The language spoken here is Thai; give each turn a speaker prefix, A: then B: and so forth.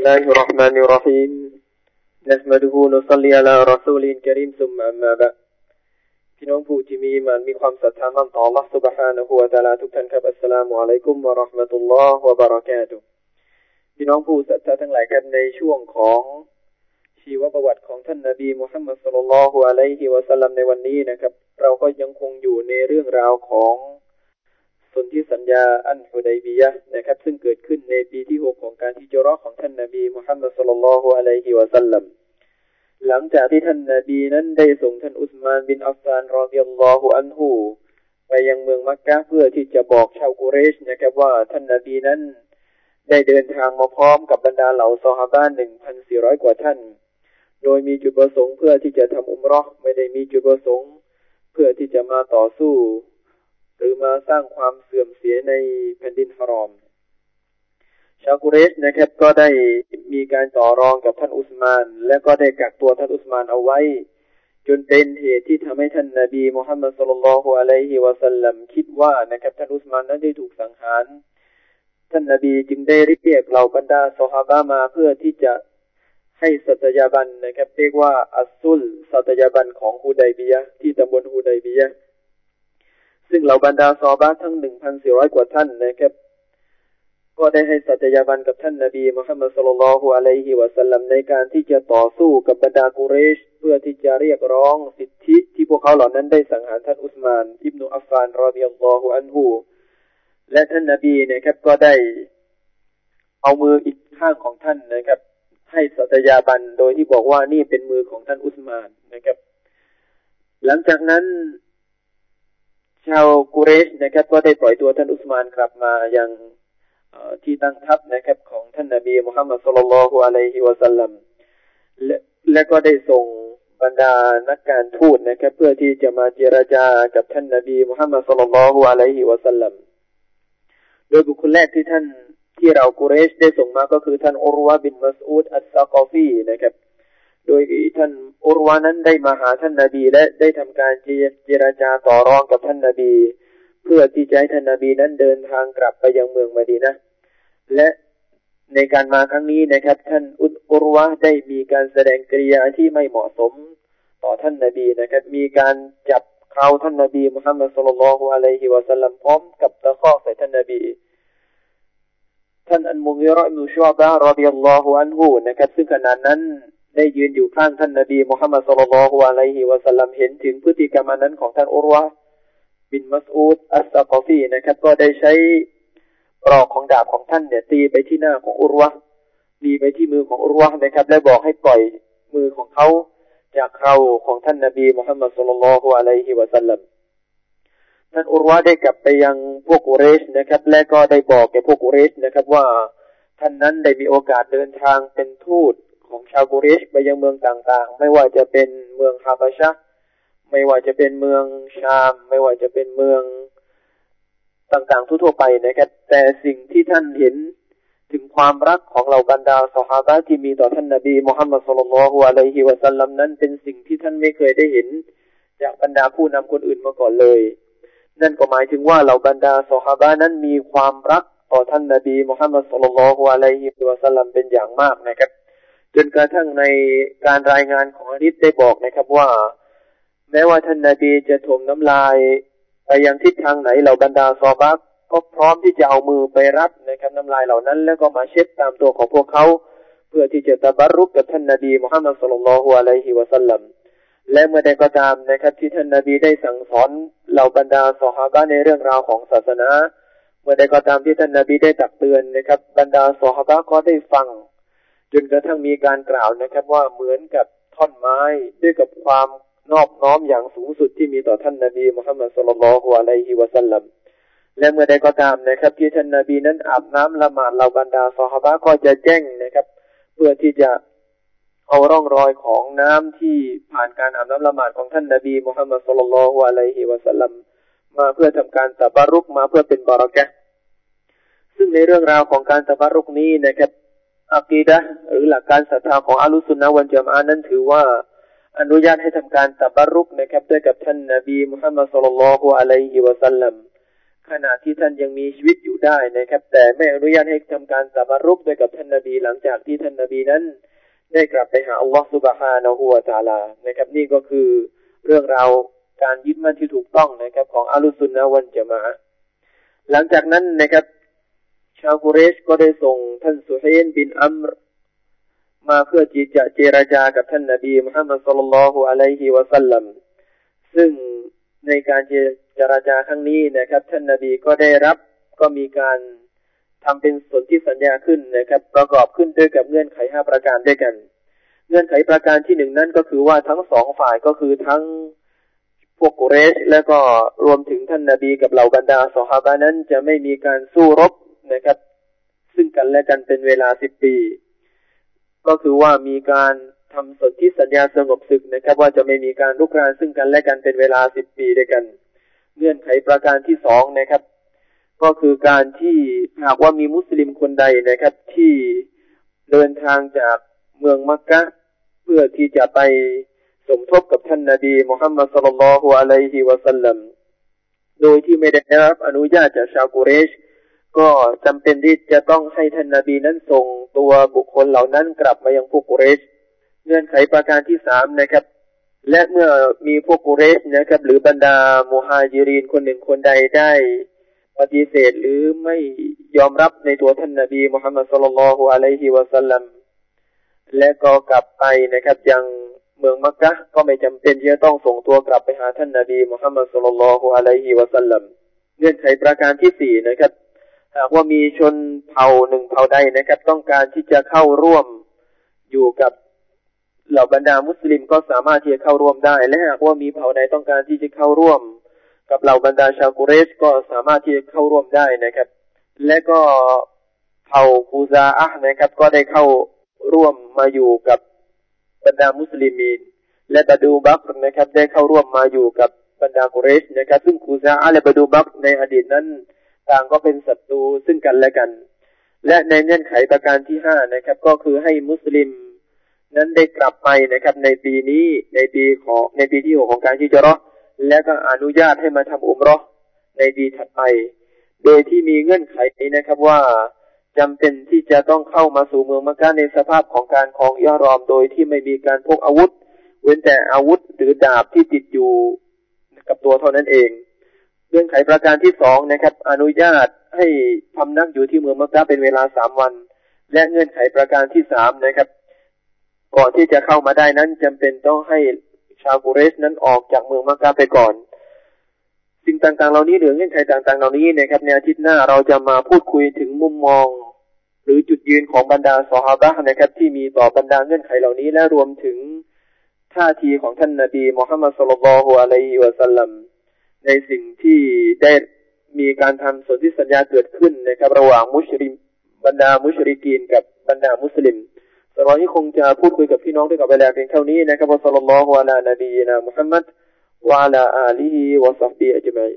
A: الله الرحمن الرحيم نحمده ونصلي على رسوله الكريم ثم أما بعد พี่น้องผู้ที่มีมันมีความศรัทธามั่นต่อ Allah سبحانه และ تعالى ทุกท่านครับอัสสลามุอะลัยกุมวะราะห์มะตุลลอฮ์วะบะเราะกาตุพี่น้องผู้ศรัทธาทั้งหลายครับในช่วงของชีวประวัติของท่านนบีมุฮัมมัดสุลลัลฮุอะลัยฮิวะสัลลัมในวันนี้นะครับ เราก็ยังคงอยู่ในเรื่องราวของ สนธิสัญญาอันฮุดัยบียะนะครับ ซึ่งเกิดขึ้นในปีที่หกของการฮิจรัตของท่านนบีมุฮัมมัดสุลลัลฮุอะลัยฮิวะสัลลัมหลังจากที่ท่านนบีนั้นได้ส่งท่านอุสมานบินอัฟฟานรอบิยัลลอฮุอันฮูไปยังเมืองมักกะเพื่อที่จะบอกชาวกุเรชนะครับว่าท่านนบีนั้น ได้เดินทางมาพร้อมกับบรรดาเหล่าซอฮาบะหนึ่งพันสี่ร้อยกว่าท่าน โดยมีจุดประสงค์เพื่อที่จะทำอุมรอไม่ได้มีจุดประสงค์ เพื่อที่จะมาต่อสู้ หรือมาสร้างความเสื่อมเสียในแผ่นดินฮารอม ชาวกุเรชนะครับ ก็ได้มีการต่อรองกับท่านอุสมาน และก็ได้กักตัวท่านอุสมานเอาไว้ จนเป็นเหตุที่ทำให้ท่านนาบีมุฮัมมัดสุลลัลฮุอะลัยฮิวะสัลลัมคิดว่านะครับท่านอุสมานนั้นได้ถูกสังหาร ท่านนาบีจึงได้เรียกเหล่าบรรดาสฮาบะมาเพื่อที่จะให้สัตยาบันนะครับ เรียกว่าอัสซุลสัตยาบันของฮูไดบียะที่ตำบลฮูไดบียะ ซึ่งเหล่าบรรดาซอบะทั้งหนึ่งพันสี่ร้อยกว่าท่านนะครับ ก็ได้ให้สัตยาบันกับท่านนาบีมุฮัมมัดสุลลัลฮุอะลัยฮิวะสัลลัมในการที่จะต่อสู้กับบรรดากุเรช เพื่อที่จะเรียกร้องสิทธิที่พวกเขาเหล่านั้นได้สังหารท่านอุสมาน อิบนุอัฟฟานรอดิยัลลอฮุอันฮูและท่านนาบีนะครับก็ได้เอามืออีกข้างของท่านนะครับ ให้สัตยาบันโดยที่บอกว่านี่เป็นมือของท่านอุสมานนะครับ หลังจากนั้น ชาวกุเรชนะครับ ก็ได้ปล่อยตัวท่านอุสมานกลับมายังที่ตั้งทัพนะครับ ของท่านนบีมุฮัมมัดสุลลัลฮุอะลัยฮิวะสัลลัมและและก็ได้ส่งบรรดานักการทูตนะครับ เพื่อที่จะมาเจรจากับท่านนบีมุฮัมมัดสุลลัลฮุอะลัยฮิวะสัลลัมโดยบุคคลแรกที่ท่านที่เรากุเรชได้ส่งมาก็คือท่านอุรวาบินมัสอูดอัสซากอฟีนะครับ โดยท่านอุรวานั้นได้มาหาท่านนาบีและได้ทำการเจรจาต่อรองกับท่านนาบี เพื่อที่จะให้ท่านนาบีนั้นเดินทางกลับไปยังเมืองมาดีนะ และในการมาครั้งนี้นะครับ ท่านอุรวาได้มีการแสดงกริยาที่ไม่เหมาะสมต่อท่านนาบีนะครับ มีการจับเขาท่านนาบีมุฮัมมัดสุลลัลฮุอะลัยฮิวะสัลลัมพร้อมกับตะข้อใส่ท่านนาบีท่านอันมุกิรออินุชวบะรอดิยัลลอฮุอันฮูนะครับซึ่งขณะนั้น ได้ยืนอยู่ข้างท่านนบีมุฮัมมัดสุลลัลฮุอะลัยฮิวะสัลลัมเห็นถึงพฤติกรรมนั้นของท่านอุรวะบินมัสอูดอัสซากอฟีนะครับ ก็ได้ใช้ปลอกของดาบของท่านเนี่ย ตีไปที่หน้าของอุรวะตีไปที่มือของอุรวะนะครับ และบอกให้ปล่อยมือของเขาจากเขาของท่านนบีมุฮัมมัดสุลลัลฮุอะลัยฮิวะสัลลัมท่านอุรวาได้กลับไปยังพวกกุเรชนะครับ และก็ได้บอกแก่พวกกุเรชนะครับว่าท่านนั้นได้มีโอกาสเดินทางเป็นทูต ของชาวกุเรชไปยังเมืองต่างๆ ไม่ว่าจะเป็นเมืองฮาบาชะไม่ว่าจะเป็นเมืองชาม ไม่ว่าจะเป็นเมืองต่างๆ ทั่วๆไปนะครับแต่สิ่งที่ท่านเห็นถึงความรักของเราบรรดาสหาบะที่มีต่อท่านนบีมุฮัมมัดสุลลัลฮุอะลัยฮิวะสัลลัมนั้นเป็นสิ่งที่ท่านไม่เคยได้เห็น จากบรรดาผู้นำคนอื่นมาก่อนเลย นั่นก็หมายถึงว่าเราบรรดาสหาบะนั้นมีความรักต่อท่านนาบีมุฮัมมัดสุลลัลฮุอะลัยฮิวะสัลลัมเป็นอย่างมากนะครับ จนกระทั่งในการรายงานของอะดิษได้บอกนะครับว่า แม้ว่าท่านนาบีจะถมน้ำลาย ไปยังทิศทางไหนเราบรรดาซอบักก็พร้อมที่จะเอามือไปรับนะครับน้ำลายเหล่านั้น แล้วก็มาเช็ดตามตัวของพวกเขา เพื่อที่จะตะบารุกกับท่านนาบีมุฮัมมัดสุลลัลฮุอะลัยฮิวะสัลลัมและเมื่อใดก็ตามนะครับ ที่ท่านนาบีได้สั่งสอนเหล่าบรรดาสหาบะในเรื่องราวของศาสนา เมื่อใดก็ตามที่ท่านนาบีได้ตักเตือนนะครับ บรรดาสหาบะก็ได้ฟัง จนกระทั่งมีการกล่าวนะครับว่าเหมือนกับท่อนไม้ด้วยกับความนอบน้อมอย่างสูงสุดที่มีต่อท่านนาบีมุฮัมมัดสุลลัลฮุอะลัยฮิวะสัลลัมและเมื่อใดก็ตามนะครับ ที่ท่านนาบีนั้นอาบน้ำละหมาดเหล่าบรรดาสหาบะก็จะแจ้งนะครับ เพื่อที่จะเอาร่องรอยของน้ำที่ผ่านการอาบน้ำละหมาดของท่านนบีมุฮัมมัดสุลลัลฮุอะลัยฮิวะสัลลัมมาเพื่อทำการตะบารุกมาเพื่อเป็นบารักะซึ่งในเรื่องราวของการตะบารุกนี้นะครับ อักีดะหรือหลักการศรัทธาของอัลุสุนนะวันจามอานั้นถือว่า อนุญาตให้ทำการตะบารุกนะครับด้วยกับท่านนบีมุฮัมมัดสุลลัลฮุอะลัยฮิวะสัลลัมขณะที่ท่านยังมีชีวิตอยู่ได้นะครับ แต่ไม่อนุญาตให้ทำการตะบารุกด้วยกับท่านนบีหลังจากที่ท่านนบีนั้น ได้กลับไปหาอัลลอฮฺสุบฮานะฮูวาตาลานะครับ นี่ก็คือเรื่องราวการยึดมั่นที่ถูกต้องนะครับ ของอัลุสุนนะวันจะมาหลังจากนั้นนะครับ ชาวกุเรชก็ได้ส่งท่านสุฮัยนบินอัมร มาเพื่อที่จะเจรจากับท่านนบีมุฮัมมัดสุลลัลฮุอะลัยฮิวะสัลลัมซึ่งในการเจรจาครั้งนี้นะครับ ท่านนบีก็ได้รับก็มีการทำเป็นสนธิสัญญาขึ้นนะครับ ประกอบขึ้นด้วยกับเงื่อนไขห้าประการด้วยกัน เงื่อนไขประการที่หนึ่งนั้นก็คือว่าทั้งสองฝ่ายก็คือทั้งพวกกุเรช และก็รวมถึงท่านนาบีกับเหล่าบรรดาสหาบานั้นจะไม่มีการสู้รบ นะครับ ซึ่งกันและกันเป็นเวลาสิบปี ก็คือว่ามีการทำสนธิสัญญาสงบศึกนะครับ ว่าจะไม่มีการลุกรานซึ่งกันและกันเป็นเวลาสิบปีด้วยกัน เงื่อนไขประการที่สองนะครับ ก็คือการที่หากว่ามีมุสลิมคนใดนะครับ ที่เดินทางจากเมืองมักกะเพื่อที่จะไปสมทบกับท่านนาบีมุฮัมมัดสุลลัลฮุอะลัยฮิวะสัลลัมโดยที่ไม่ได้รับอนุญาตจากชาวกุเรช ก็จำเป็นที่จะต้องให้ท่านนาบีนั้นส่งตัวบุคคลเหล่านั้นกลับมายังพวกกุเรช เงื่อนไขประการที่สามนะครับ และเมื่อมีพวกกุเรชนะครับ หรือบรรดามุฮาจิรินคนหนึ่งคนใดได้ปฏิเสธหรือไม่ยอมรับในตัวท่านนาบีมุฮัมมัดสุลลัลฮุอะลัยฮิวะสัลลัมและก็กลับไปนะครับยังเมืองมักกะก็ไม่จำเป็นที่จะต้องส่งตัวกลับไปหาท่านนาบีมุฮัมมัดสุลลัลฮุอะลัยฮิวะสัลลัมเงื่อนไขประการที่สี่นะครับ หากว่ามีชนเผ่าหนึ่งเผ่าใดนะครับ ต้องการที่จะเข้าร่วมอยู่กับเหล่าบรรดามุสลิมก็สามารถที่จะเข้าร่วมได้ และหากว่ามีเผ่าใดต้องการที่จะเข้าร่วม กับเหล่าบรรดาชาวกุเรชก็สามารถที่จะเข้าร่วมได้นะครับ และก็เผ่าคูซาอะนะครับ ก็ได้เข้าร่วมมาอยู่กับบรรดามุสลิมีน และบาดูบักนะครับ ได้เข้าร่วมมาอยู่กับบรรดากุเรชนะครับ ซึ่งคูซาอะและบาดูบักในอดีตนั้น ต่างก็เป็นศัตรูซึ่งกันและกัน และในเงื่อนไขประการที่ห้านะครับ ก็คือให้มุสลิม นั้นได้กลับไปนะครับ ในปีนี้ในปีของในปีที่หกของการที่จะรอและก็อนุญาตให้มาทำอุมรอในปีถัดไป โดยที่มีเงื่อนไขนะครับว่าจำเป็นที่จะต้องเข้ามาสู่เมืองมักกะในสภาพของการคลองย่อรอมโดยที่ไม่มีการพกอาวุธ เว้นแต่อาวุธหรือดาบที่ติดอยู่กับตัวเท่านั้นเอง เงื่อนไขประการที่สองนะครับ อนุญาตให้พำนักอยู่ที่เมืองมักกะเป็นเวลาสามวัน และเงื่อนไขประการที่สามนะครับ ก่อนที่จะเข้ามาได้นั้นจำเป็นต้องให้ชาวกุเรชนั้นออกจากเมืองมักกะไปก่อน สิ่งต่างๆ เหล่านี้หรือเงื่อนไขต่างๆ เหล่านี้นะครับในอาทิตย์หน้าเราจะมาพูดคุยถึงมุมมอง หรือจุดยืนของบรรดาสหายนะครับ ที่มีต่อบรรดาเงื่อนไขเหล่านี้และรวมถึงท่าทีของท่านนาบีมุฮัมมัดสุลลัลฮุอะลัยฮิวะสัลลัม ในสิ่งที่ได้มีการทำสนธิสัญญาเกิดขึ้นนะครับระหว่างมุชริมบรรดามุชริกีนกับบรรดามุสลิมสำหรับที่คงจะพูดคุยกับพี่น้องด้วยกับเวลาเพียงเท่านี้นะครับอัสลลัลลอฮุอะลานบีนะมุฮัมมัดวะลาอาลีฮิวะซัฟบีอัจมัย